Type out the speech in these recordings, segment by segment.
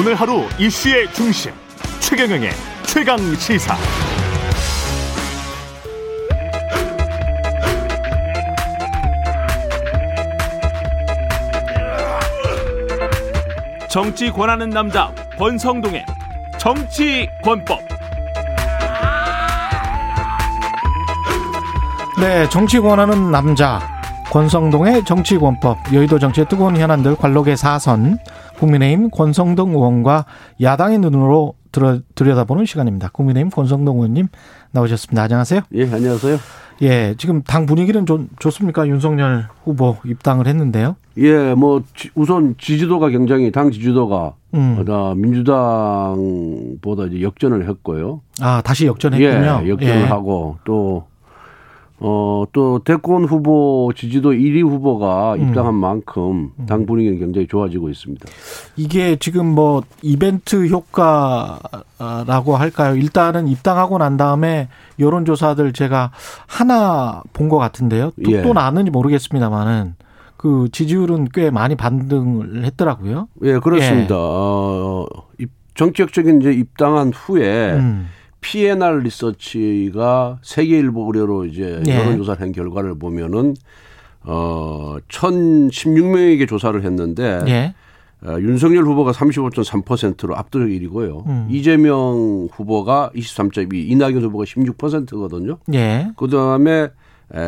오늘 하루 이슈의 중심 최경영의 최강 시사. 정치 권하는 남자 권성동의 정치 권법. 네, 정치 권하는 남자 권성동의 정치 권법 여의도 정치의 뜨거운 현안들 관록의 사선 국민의힘 권성동 의원과 야당의 눈으로 들어, 들여다보는 시간입니다. 국민의힘 권성동 의원님 나오셨습니다. 안녕하세요. 예, 안녕하세요. 예, 지금 당 분위기는 좀 좋습니까? 윤석열 후보 입당을 했는데요. 예, 뭐 우선 지지도가 굉장히 당 지지도가 음. 민주당보다 이제 역전을 했고요. 아, 다시 역전했군요. 예, 역전을 예. 하고 또 어, 또 대권 후보 지지도 1위 후보가 음. 입당한 만큼 음. 당 분위기는 굉장히 좋아지고 있습니다. 이게 지금 뭐 이벤트 효과라고 할까요? 일단은 입당하고 난 다음에 여론조사들 제가 하나 본 것 같은데요. 또, 예. 또 나는지 모르겠습니다만은 그 지지율은 꽤 많이 반등을 했더라고요. 예, 그렇습니다. 예. 어, 정치적인 이제 입당한 후에 음. PNR 리서치가 세계일보 의뢰로 이제 예. 여론조사를 한 결과를 보면은 어 1,016명에게 조사를 했는데 예. 어, 윤석열 후보가 35.3%로 압도적 1위고요. 음. 이재명 후보가 23.2, 이낙연 후보가 16%거든요. 예. 그다음에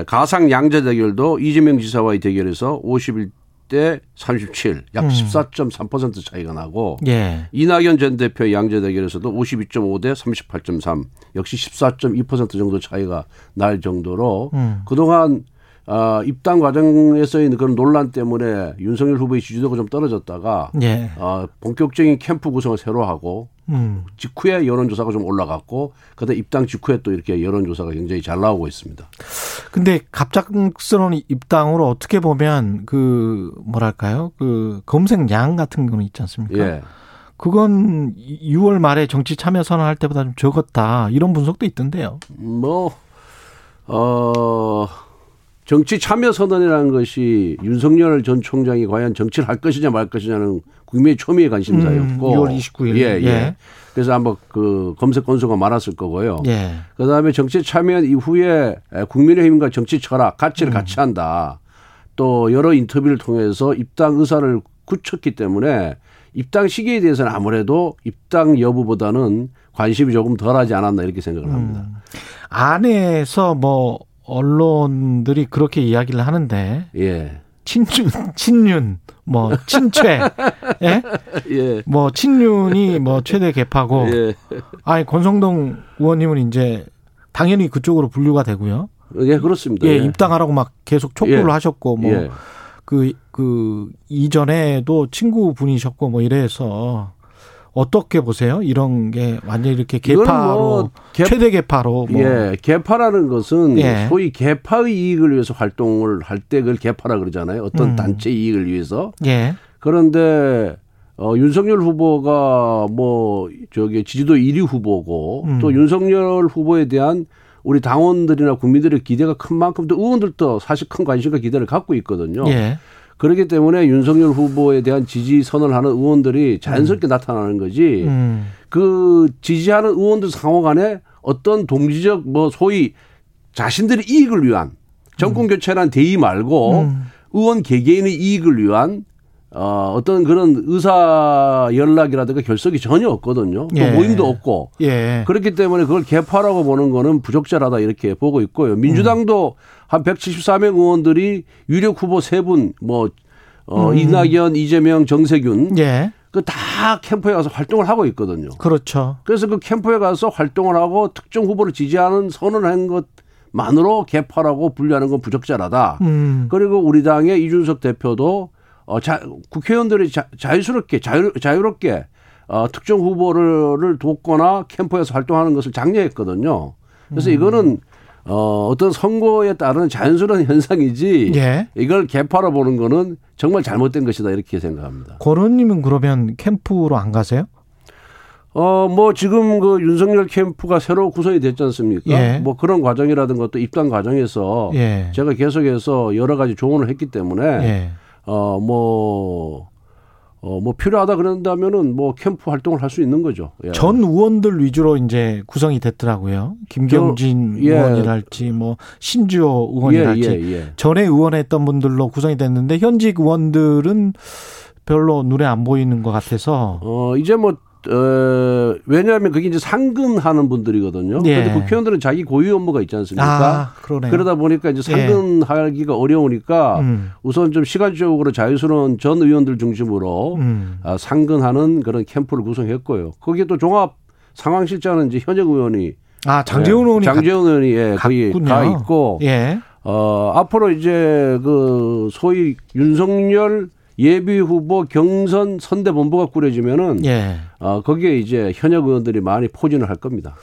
가상 양자 대결도 이재명 지사와의 대결에서 51 대 37, 약 음. 14.3% 차이가 나고 예. 이낙연 전 대표의 양재 대결에서도 52.5 대 38.3, 역시 14.2% 정도 차이가 날 정도로 음. 그동안 어, 입당 과정에서의 그런 논란 때문에 윤석열 후보의 지지도가 좀 떨어졌다가 예. 어, 본격적인 캠프 구성을 새로 하고 음. 직후에 여론조사가 좀 올라갔고 그다음 입당 직후에 또 이렇게 여론조사가 굉장히 잘 나오고 있습니다. 근데 갑작스러운 입당으로 어떻게 보면 그 뭐랄까요 그 검색량 같은 거는 있지 않습니까? 예. 그건 6월 말에 정치 참여 선언할 때보다 좀 적었다 이런 분석도 있던데요. 뭐 어. 정치 참여 선언이라는 것이 윤석열 전 총장이 과연 정치를 할 것이냐 말 것이냐는 국민의 초미의 관심사였고. 음, 6월 29일. 예, 예. 예. 그래서 아마 그 검색 건수가 많았을 거고요. 예. 그 다음에 정치 참여 이후에 국민의힘과 정치 철학, 가치를 음. 같이 한다. 또 여러 인터뷰를 통해서 입당 의사를 굳혔기 때문에 입당 시기에 대해서는 아무래도 입당 여부보다는 관심이 조금 덜하지 않았나 이렇게 생각을 합니다. 음. 안에서 뭐 언론들이 그렇게 이야기를 하는데 예. 친윤 친윤 뭐 친최 예? 예. 뭐 친윤이 뭐 최대 개파고 예. 아니 권성동 의원님은 이제 당연히 그쪽으로 분류가 되고요. 예, 그렇습니다. 예, 예. 입당하라고 막 계속 촉구를 예. 하셨고 뭐 그그 그 이전에도 친구분이셨고 뭐 이래서 어떻게 보세요? 이런 게 완전 히 이렇게 개파로 뭐 개, 최대 개파로 뭐. 예, 개파라는 것은 예. 소위 개파의 이익을 위해서 활동을 할 때 그걸 개파라 그러잖아요. 어떤 음. 단체 이익을 위해서. 예. 그런데 어 윤석열 후보가 뭐 저기 지지도 1위 후보고 음. 또 윤석열 후보에 대한 우리 당원들이나 국민들의 기대가 큰 만큼 또 의원들도 사실 큰 관심과 기대를 갖고 있거든요. 예. 그렇기 때문에 윤석열 후보에 대한 지지 선언을 하는 의원들이 자연스럽게 음. 나타나는 거지. 음. 그 지지하는 의원들 상호 간에 어떤 동지적 뭐 소위 자신들의 이익을 위한 정권 음. 교체란 대의 말고 음. 의원 개개인의 이익을 위한 어, 어떤 그런 의사 연락이라든가 결석이 전혀 없거든요. 또 예. 모임도 없고. 예. 그렇기 때문에 그걸 개파라고 보는 거는 부적절하다 이렇게 보고 있고요. 민주당도 음. 한 174명 의원들이 유력 후보 세 분, 뭐, 어, 음. 이낙연, 이재명, 정세균. 예. 그다 캠프에 가서 활동을 하고 있거든요. 그렇죠. 그래서 그 캠프에 가서 활동을 하고 특정 후보를 지지하는 선언을 한 것만으로 개파라고 분류하는 건 부적절하다. 음. 그리고 우리 당의 이준석 대표도 어, 자, 국회의원들이 자, 자유스럽게, 자유, 자유롭게 어, 특정 후보를 돕거나 캠프에서 활동하는 것을 장려했거든요. 그래서 음. 이거는 어, 어떤 선거에 따른 자연스러운 현상이지 예. 이걸 개파로 보는 거는 정말 잘못된 것이다 이렇게 생각합니다. 고론님은 그러면 캠프로 안 가세요? 어, 뭐 지금 그 윤석열 캠프가 새로 구성이 됐지 않습니까? 예. 뭐 그런 과정이라든가 또 입당 과정에서 예. 제가 계속해서 여러 가지 조언을 했기 때문에 예. 어, 뭐 어, 뭐 필요하다 그런다면은 뭐 캠프 활동을 할 수 있는 거죠. 예. 전 의원들 위주로 이제 구성이 됐더라고요. 김경진 저, 예. 의원이랄지 뭐 신주호 의원이랄지 예, 예, 예, 전에 의원했던 분들로 구성이 됐는데 현직 의원들은 별로 눈에 안 보이는 것 같아서 어 이제 뭐 어, 왜냐하면 그게 이제 상근하는 분들이거든요. 예. 그런데 국회의원들은 자기 고유 업무가 있지 않습니까? 아, 그러다 보니까 이제 예. 상근하기가 예. 어려우니까 음. 우선 좀 시간적으로 자유스러운 전 의원들 중심으로 음. 아, 상근하는 그런 캠프를 구성했고요. 거기에 또 종합 상황실장은 이제 현역 의원이 아 장재훈 의원이 장재훈 의원이 예, 거기 가 있고 예. 어 앞으로 이제 그 소위 윤석열 예비 후보 경선 선대 본부가 꾸려지면은 예. 어, 거기에 이제 현역 의원들이 많이 포진을 할 겁니다.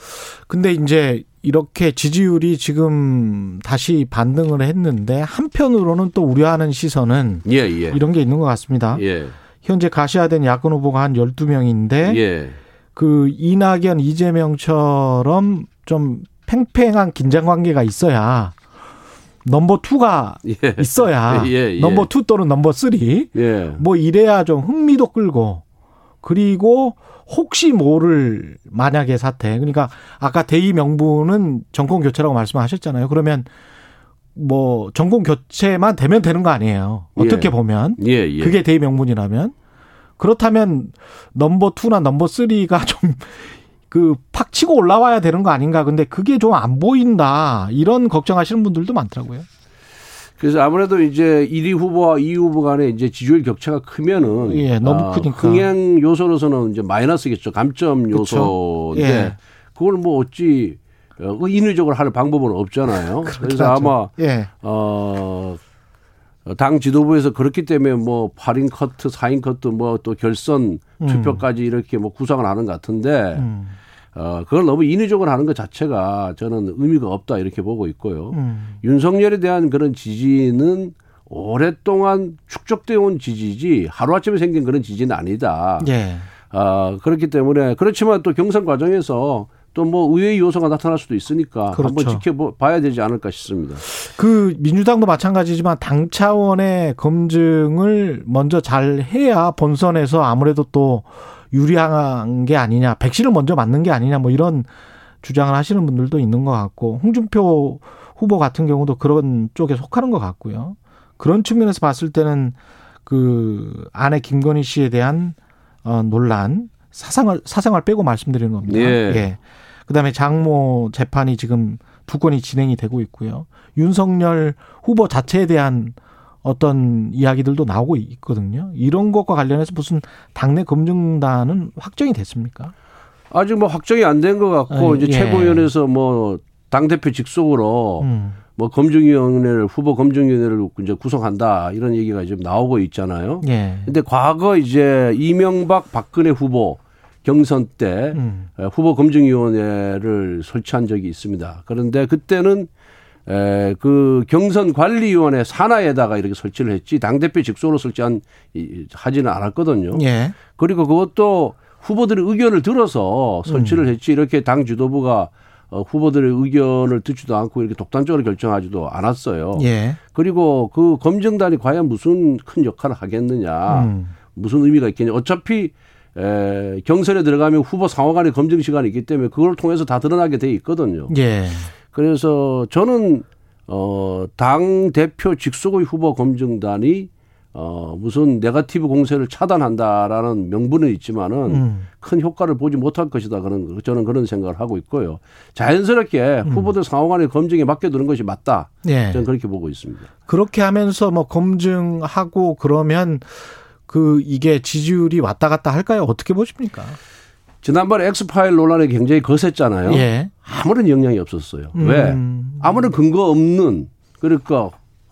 근데 이제 이렇게 지지율이 지금 다시 반등을 했는데 한편으로는 또 우려하는 시선은 예, 예. 이런 게 있는 것 같습니다. 예. 현재 가시화된 야권 후보가 한 12명인데 예. 그 이낙연 이재명처럼 좀 팽팽한 긴장 관계가 있어야 number two가 예. 있어야 예, 예. number two 또는 number three 예. 뭐 이래야 좀 흥미도 끌고 그리고 혹시 모를 만약의 사태 그러니까 아까 대의 명분은 정권 교체라고 말씀하셨잖아요. 그러면 뭐 정권 교체만 되면 되는 거 아니에요. 어떻게 예. 보면 예, 그게 대의 명분이라면 그렇다면 number two나 number three가 좀 그 팍 치고 올라와야 되는 거 아닌가. 근데 그게 좀 안 보인다. 이런 걱정하시는 분들도 많더라고요. 그래서 아무래도 이제 1위 후보와 2위 후보 간에 이제 지지율 격차가 크면은 예, 너무 아, 크니까 흥행 요소로서는 이제 마이너스겠죠. 감점 요소인데 예. 그걸 뭐 어찌 어, 인위적으로 할 방법은 없잖아요. 그래서 아마 예. 어. 당 지도부에서 그렇기 때문에 뭐 8인 커트, 4인 커트 뭐 또 결선 음. 투표까지 음. 이렇게 뭐 구상을 하는 것 같은데 음. 어, 그걸 너무 인위적으로 하는 것 자체가 저는 의미가 없다 이렇게 보고 있고요. 음. 윤석열에 대한 그런 지지는 오랫동안 축적되어 온 지지지 하루아침에 생긴 그런 지지는 아니다. 예. 어, 그렇기 때문에 그렇지만 또 경선 과정에서 또 뭐 의외의 요소가 나타날 수도 있으니까 그렇죠. 한번 지켜봐야 되지 않을까 싶습니다. 그 민주당도 마찬가지지만 당 차원의 검증을 먼저 잘 해야 본선에서 아무래도 또 유리한 게 아니냐, 백신을 먼저 맞는 게 아니냐, 뭐 이런 주장을 하시는 분들도 있는 것 같고, 홍준표 후보 같은 경우도 그런 쪽에 속하는 것 같고요. 그런 측면에서 봤을 때는 그 아내 김건희 씨에 대한 어, 논란, 사상을, 사생활 빼고 말씀드리는 겁니다. 예. 예. 그 다음에 장모 재판이 지금 두 건이 진행이 되고 있고요. 윤석열 후보 자체에 대한 어떤 이야기들도 나오고 있거든요. 이런 것과 관련해서 무슨 당내 검증단은 확정이 됐습니까? 아직 뭐 확정이 안 된 것 같고 아, 이제 예. 최고위원회에서 뭐 당 대표 직속으로 음. 뭐 검증위원회를 후보 검증위원회를 이제 구성한다 이런 얘기가 지금 나오고 있잖아요. 예. 근데 과거 이제 이명박 박근혜 후보 경선 때 음. 후보 검증위원회를 설치한 적이 있습니다. 그런데 그때는 에, 그 경선 관리위원회 산하에다가 이렇게 설치를 했지 당 대표 직속으로 설치한 하지는 않았거든요. 예. 그리고 그것도 후보들의 의견을 들어서 설치를 음. 했지 이렇게 당 지도부가 어, 후보들의 의견을 듣지도 않고 이렇게 독단적으로 결정하지도 않았어요. 예. 그리고 그 검증단이 과연 무슨 큰 역할을 하겠느냐, 음. 무슨 의미가 있겠냐. 어차피 에, 경선에 들어가면 후보 상호간의 검증 시간이 있기 때문에 그걸 통해서 다 드러나게 돼 있거든요. 예. 그래서 저는 어, 당 대표 직속의 후보 검증단이 어, 무슨 네가티브 공세를 차단한다라는 명분은 있지만은 음. 큰 효과를 보지 못할 것이다. 그런, 저는 그런 생각을 하고 있고요. 자연스럽게 음. 후보들 상호간의 검증에 맡겨두는 것이 맞다. 예. 저는 그렇게 보고 있습니다. 그렇게 하면서 뭐 검증하고 그러면 그 이게 지지율이 왔다 갔다 할까요? 어떻게 보십니까? 지난번에 엑스파일 논란이 굉장히 거셌잖아요. 예. 아무런 영향이 없었어요. 음. 왜? 아무런 근거 없는 그러니까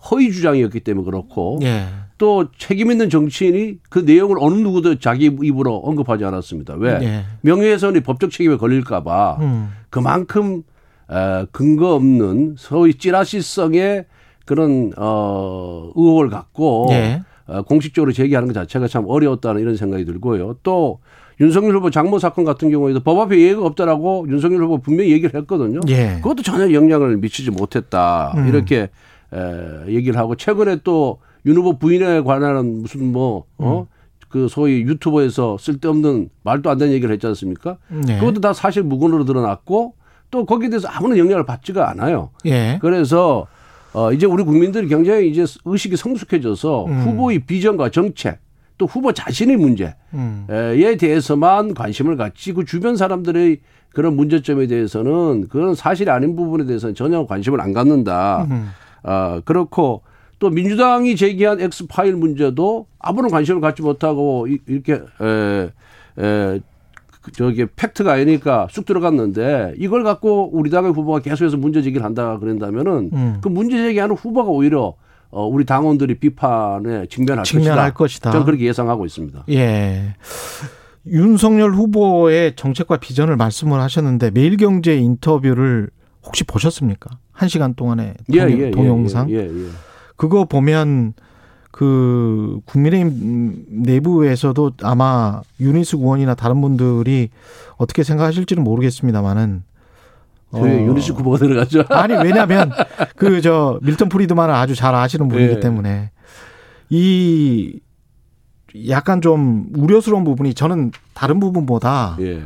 허위 주장이었기 때문에 그렇고 예. 또 책임 있는 정치인이 그 내용을 어느 누구도 자기 입으로 언급하지 않았습니다. 왜? 예. 명예훼손이 법적 책임에 걸릴까 봐 음. 그만큼 에, 근거 없는 소위 찌라시성의 그런 어 의혹을 갖고 예. 어, 공식적으로 제기하는 것 자체가 참 어려웠다는 이런 생각이 들고요. 또 윤석열 후보 장모 사건 같은 경우에도 법 앞에 예의가 없다라고 윤석열 후보 분명히 얘기를 했거든요. 예. 그것도 전혀 영향을 미치지 못했다. 음. 이렇게 에, 얘기를 하고 최근에 또 윤 후보 부인에 관한 무슨 뭐 어? 음. 그 소위 유튜버에서 쓸데없는 말도 안 되는 얘기를 했지 않습니까? 네. 그것도 다 사실 무근으로 드러났고 또 거기에 대해서 아무런 영향을 받지가 않아요. 예. 그래서 어 이제 우리 국민들이 굉장히 이제 의식이 성숙해져서 음. 후보의 비전과 정책 또 후보 자신의 문제에 음. 대해서만 관심을 갖지 그 주변 사람들의 그런 문제점에 대해서는 그런 사실이 아닌 부분에 대해서는 전혀 관심을 안 갖는다. 음. 아, 그렇고 또 민주당이 제기한 엑스파일 문제도 아무런 관심을 갖지 못하고 이렇게 에, 에, 그 저기 팩트가 아니니까 쑥 들어갔는데 이걸 갖고 우리 당의 후보가 계속해서 문제 제기를 한다 그런다면은 음. 그 문제 제기하는 후보가 오히려 어, 우리 당원들이 비판에 직면할, 직면할 것이다. 저는 그렇게 예상하고 있습니다. 예. 윤석열 후보의 정책과 비전을 말씀을 하셨는데 매일경제 인터뷰를 혹시 보셨습니까? 한 시간 동안의 예, 동, 예, 예, 동영상. 예, 예, 예, 그거 보면 그 국민의힘 내부에서도 아마 윤희숙 의원이나 다른 분들이 어떻게 생각하실지는 모르겠습니다만은 어. 윤희숙 후보가 들어가죠. 아니 왜냐하면 그 저 밀턴 프리드만을 아주 잘 아시는 분이기 예. 때문에 이 약간 좀 우려스러운 부분이 저는 다른 부분보다 예.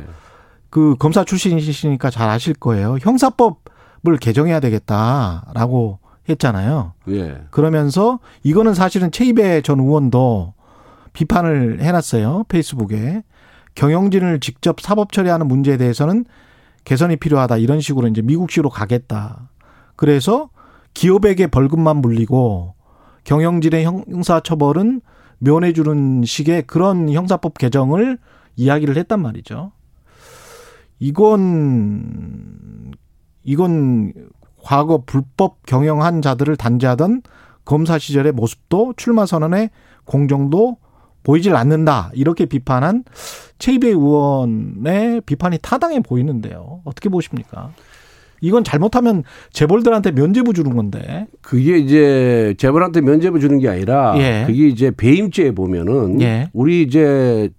그 검사 출신이시니까 잘 아실 거예요. 형사법을 개정해야 되겠다라고 했잖아요. 예. 그러면서 이거는 사실은 최이배 전 의원도 비판을 해놨어요. 페이스북에. 경영진을 직접 사법 처리하는 문제에 대해서는 개선이 필요하다. 이런 식으로 이제 미국식으로 가겠다. 그래서 기업에게 벌금만 물리고 경영진의 형사 처벌은 면해 주는 식의 그런 형사법 개정을 이야기를 했단 말이죠. 이건 이건 과거 불법 경영한 자들을 단죄하던 검사 시절의 모습도 출마 선언의 공정도 보이질 않는다. 이렇게 비판한 최이배 의원의 비판이 타당해 보이는데요. 어떻게 보십니까? 이건 잘못하면 재벌들한테 면죄부 주는 건데. 그게 이제 재벌한테 면죄부 주는 게 아니라 예. 그게 이제 배임죄에 보면은 예. 우리 이제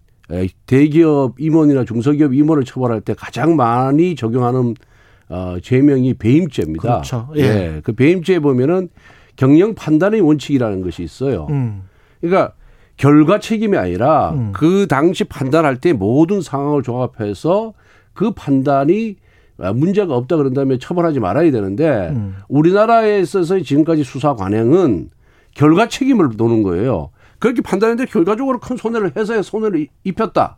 대기업 임원이나 중소기업 임원을 처벌할 때 가장 많이 적용하는 어 죄명이 배임죄입니다. 그렇죠. 예. 예. 그 배임죄에 보면은 경영 판단의 원칙이라는 것이 있어요. 음. 그러니까 결과 책임이 아니라 음. 그 당시 판단할 때 모든 상황을 종합해서 그 판단이 문제가 없다 그런 다음에 처벌하지 말아야 되는데 음. 우리나라에 있어서 지금까지 수사 관행은 결과 책임을 노는 거예요. 그렇게 판단했는데 결과적으로 큰 손해를 회사에 손해를 입혔다.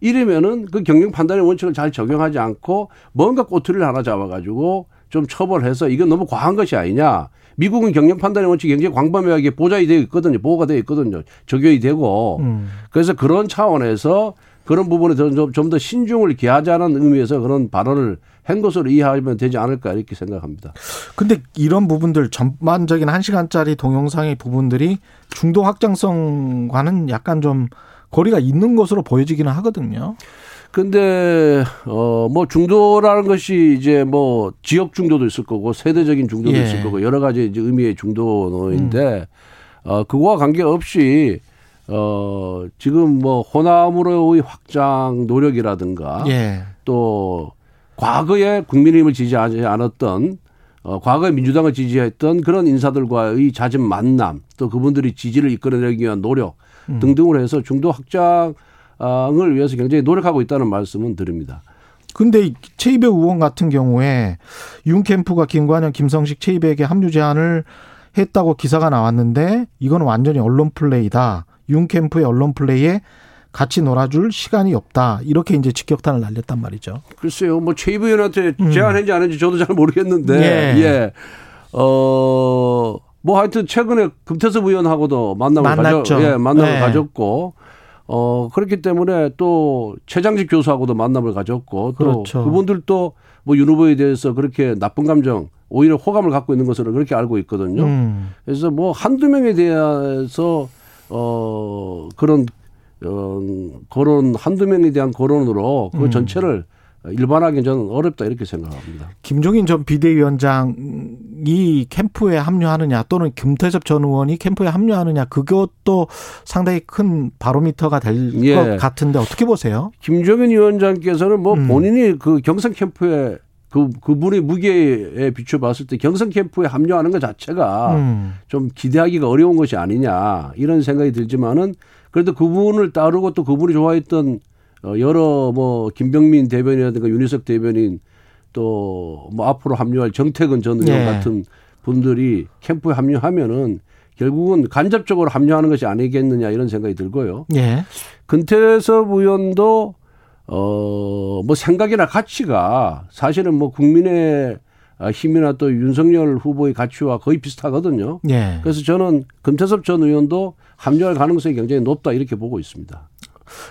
이러면은 그 경영 판단의 원칙을 잘 적용하지 않고 뭔가 꼬투리를 하나 잡아가지고 좀 처벌해서 이건 너무 과한 것이 아니냐. 미국은 경영 판단의 원칙이 굉장히 광범위하게 보장이 되어 있거든요. 보호가 되어 있거든요. 적용이 되고. 음. 그래서 그런 차원에서 그런 부분에 좀더 신중을 기하자는 의미에서 그런 발언을 한 것으로 이해하면 되지 않을까 이렇게 생각합니다. 근데 이런 부분들 전반적인 한 시간짜리 동영상의 부분들이 중도 확장성과는 약간 좀 거리가 있는 것으로 보여지기는 하거든요. 근데 어 뭐 중도라는 것이 이제 뭐 지역 중도도 있을 거고 세대적인 중도도 예. 있을 거고 여러 가지 이제 의미의 중도인데 음. 어 그거와 관계없이 어 지금 뭐 호남으로의 확장 노력이라든가 예. 또 과거에 국민의힘을 지지하지 않았던 어, 과거에 민주당을 지지했던 그런 인사들과의 잦은 만남 또 그분들이 지지를 이끌어내기 위한 노력 음. 등등으로 해서 중도 확장 을 위해서 굉장히 노력하고 있다는 말씀은 드립니다. 근데 최이배 의원 같은 경우에 윤 캠프가 김관영, 김성식, 최이배에게 합류 제안을 했다고 기사가 나왔는데 이건 완전히 언론 플레이다. 윤 캠프의 언론 플레이에 같이 놀아줄 시간이 없다. 이렇게 이제 직격탄을 날렸단 말이죠. 글쎄요, 뭐 최이배 의원한테 음. 제안했는지 안 했는지 저도 잘 모르겠는데, 예. 예. 어, 뭐 하여튼 최근에 금태섭 의원하고도 만남을 가졌, 예, 만남을 네. 가졌고, 어, 그렇기 때문에 또 최장직 교수하고도 만남을 가졌고 또 그렇죠. 그분들도 뭐윤 후보에 대해서 그렇게 나쁜 감정 오히려 호감을 갖고 있는 것으로 그렇게 알고 있거든요. 음. 그래서 뭐 한두 명에 대해서 어, 그런 어, 거론 한두 명에 대한 거론으로 그 음. 전체를 일반하기 저는 어렵다 이렇게 생각합니다. 김종인 전 비대위원장이 캠프에 합류하느냐 또는 김태섭 전 의원이 캠프에 합류하느냐 그것도 상당히 큰 바로미터가 될것 예. 같은데 어떻게 보세요? 김종인 위원장께서는 뭐 음. 본인이 그 경선 캠프에 그 그분의 무게에 비춰봤을 때 경선 캠프에 합류하는 것 자체가 음. 좀 기대하기가 어려운 것이 아니냐 이런 생각이 들지만은 그래도 그분을 따르고 또 그분이 좋아했던 어 여러 뭐 김병민 대변인이라든가 윤희석 대변인 또 뭐 앞으로 합류할 정태근 전 의원 네. 같은 분들이 캠프에 합류하면은 결국은 간접적으로 합류하는 것이 아니겠느냐 이런 생각이 들고요. 예. 근태섭 의원도 어, 뭐 생각이나 가치가 사실은 뭐 국민의 힘이나 또 윤석열 후보의 가치와 거의 비슷하거든요. 예. 그래서 저는 금태섭 전 의원도 합류할 가능성이 굉장히 높다 이렇게 보고 있습니다.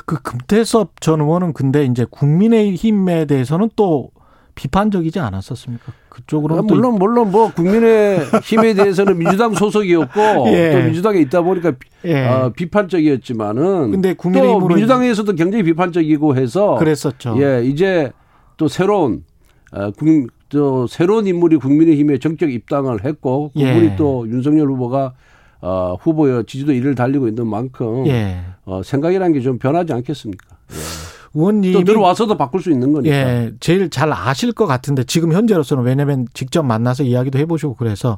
그 금태섭 전 의원은 근데 이제 국민의힘에 대해서는 또 비판적이지 않았었습니까? 그쪽으로 아, 물론 물론 뭐 국민의 힘에 대해서는 민주당 소속이었고 예. 또 민주당에 있다 보니까 예. 어, 비판적이었지만은 근데 국민의힘으로 또 민주당에서도 굉장히 비판적이고 해서 그랬었죠. 예, 이제 또 새로운 어, 국, 또 새로운 인물이 국민의힘에 정격 입당을 했고 그분이 예. 또 윤석열 후보가 어, 후보의 지지도 이를 달리고 있는 만큼 예. 어, 생각이라는 게 좀 변하지 않겠습니까? 예. 의원님이 또 들어와서도 바꿀 수 있는 거니까. 예, 제일 잘 아실 것 같은데 지금 현재로서는 왜냐하면 직접 만나서 이야기도 해보시고 그래서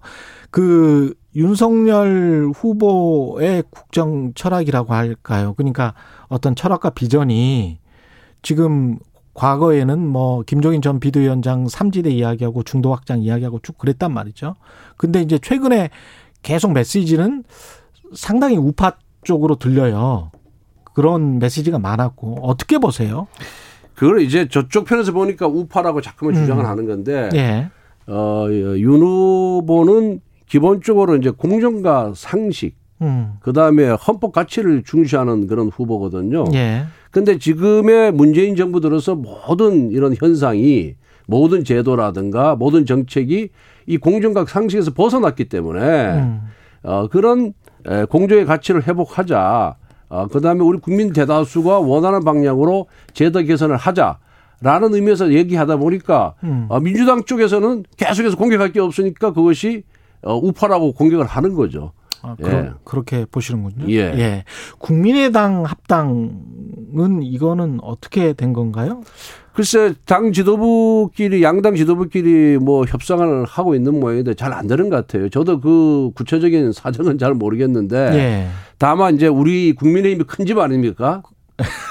그 윤석열 후보의 국정 철학이라고 할까요? 그러니까 어떤 철학과 비전이 지금 과거에는 뭐 김종인 전 비대위원장 삼지대 이야기하고 중도 확장 이야기하고 쭉 그랬단 말이죠. 근데 이제 최근에 계속 메시지는 상당히 우파 쪽으로 들려요. 그런 메시지가 많았고 어떻게 보세요? 그걸 이제 저쪽 편에서 보니까 우파라고 자꾸만 음. 주장을 하는 건데 예. 어, 윤 후보는 기본적으로 이제 공정과 상식 음. 그다음에 헌법 가치를 중시하는 그런 후보거든요. 예. 근데 지금의 문재인 정부 들어서 모든 이런 현상이 모든 제도라든가 모든 정책이 이 공정과 상식에서 벗어났기 때문에 음. 어, 그런 공정의 가치를 회복하자. 어, 그 다음에 우리 국민 대다수가 원하는 방향으로 제도 개선을 하자. 라는 의미에서 얘기하다 보니까 음. 어, 민주당 쪽에서는 계속해서 공격할 게 없으니까 그것이 어, 우파라고 공격을 하는 거죠. 아, 예. 그러, 게 보시는군요. 예. 예. 국민의당 합당은 이거는 어떻게 된 건가요? 글쎄 당 지도부끼리 양당 지도부끼리 뭐 협상을 하고 있는 모양인데 잘 안 되는 것 같아요. 저도 그 구체적인 사정은 잘 모르겠는데 예. 다만 이제 우리 국민의힘이 큰 집 아닙니까?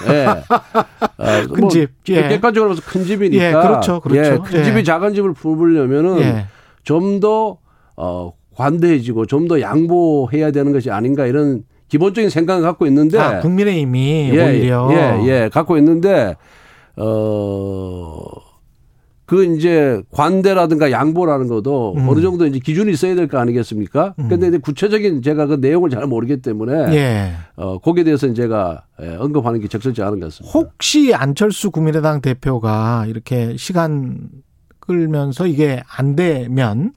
예. 어, 큰 뭐 집. 예. 객관적으로 봐서 큰 집이니까. 예, 그렇죠. 그렇죠. 예, 큰 집이 예. 작은 집을 품으려면은 예. 좀더 어, 관대해지고 좀 더 양보해야 되는 것이 아닌가 이런 기본적인 생각을 갖고 있는데. 아, 국민의힘이 예, 오히려. 예, 예, 갖고 있는데 어, 그 이제 관대라든가 양보라는 것도 음. 어느 정도 이제 기준이 있어야 될 거 아니겠습니까? 음. 근데 이제 구체적인 제가 그 내용을 잘 모르기 때문에 예. 어, 거기에 대해서는 제가 예, 언급하는 게 적절치 않은 것 같습니다. 혹시 안철수 국민의당 대표가 이렇게 시간 끌면서 이게 안 되면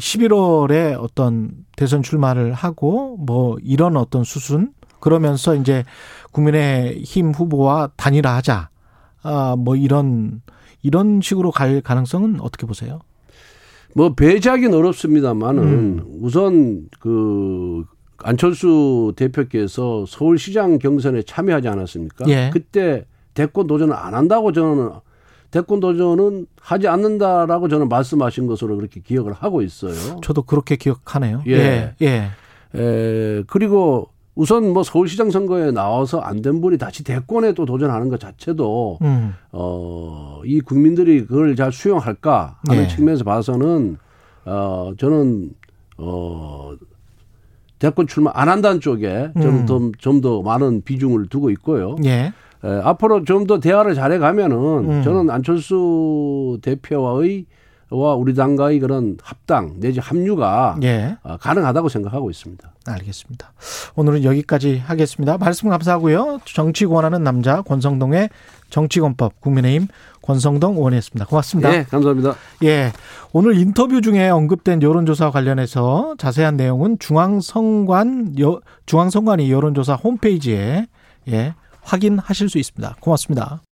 11월에 어떤 대선 출마를 하고 뭐 이런 어떤 수순 그러면서 이제 국민의 힘 후보와 단일화하자. 아, 뭐 이런 이런 식으로 갈 가능성은 어떻게 보세요? 뭐 배제하기는 어렵습니다만은 음. 우선 그 안철수 대표께서 서울시장 경선에 참여하지 않았습니까? 예. 그때 대권 도전을 안 한다고 저는 대권 도전은 하지 않는다라고 저는 말씀하신 것으로 그렇게 기억을 하고 있어요. 저도 그렇게 기억하네요. 예. 예. 예. 에, 그리고 우선 뭐 서울시장 선거에 나와서 안 된 분이 다시 대권에 또 도전하는 것 자체도 음. 어이 국민들이 그걸 잘 수용할까 하는 네. 측면에서 봐서는 어 저는 어 대권 출마 안 한다는 쪽에 저는 음. 좀더 많은 비중을 두고 있고요. 예. 에, 앞으로 좀 더 대화를 잘해 가면은 음. 저는 안철수 대표와의 와 우리 당과의 그런 합당 내지 합류가 예. 어, 가능하다고 생각하고 있습니다. 알겠습니다. 오늘은 여기까지 하겠습니다. 말씀 감사하고요. 정치 권하는 남자 권성동의 정치권법 국민의힘 권성동 의원이었습니다. 고맙습니다. 네, 감사합니다. 예. 오늘 인터뷰 중에 언급된 여론조사 관련해서 자세한 내용은 중앙선관 중앙선관위 여론조사 홈페이지에 예, 확인하실 수 있습니다. 고맙습니다.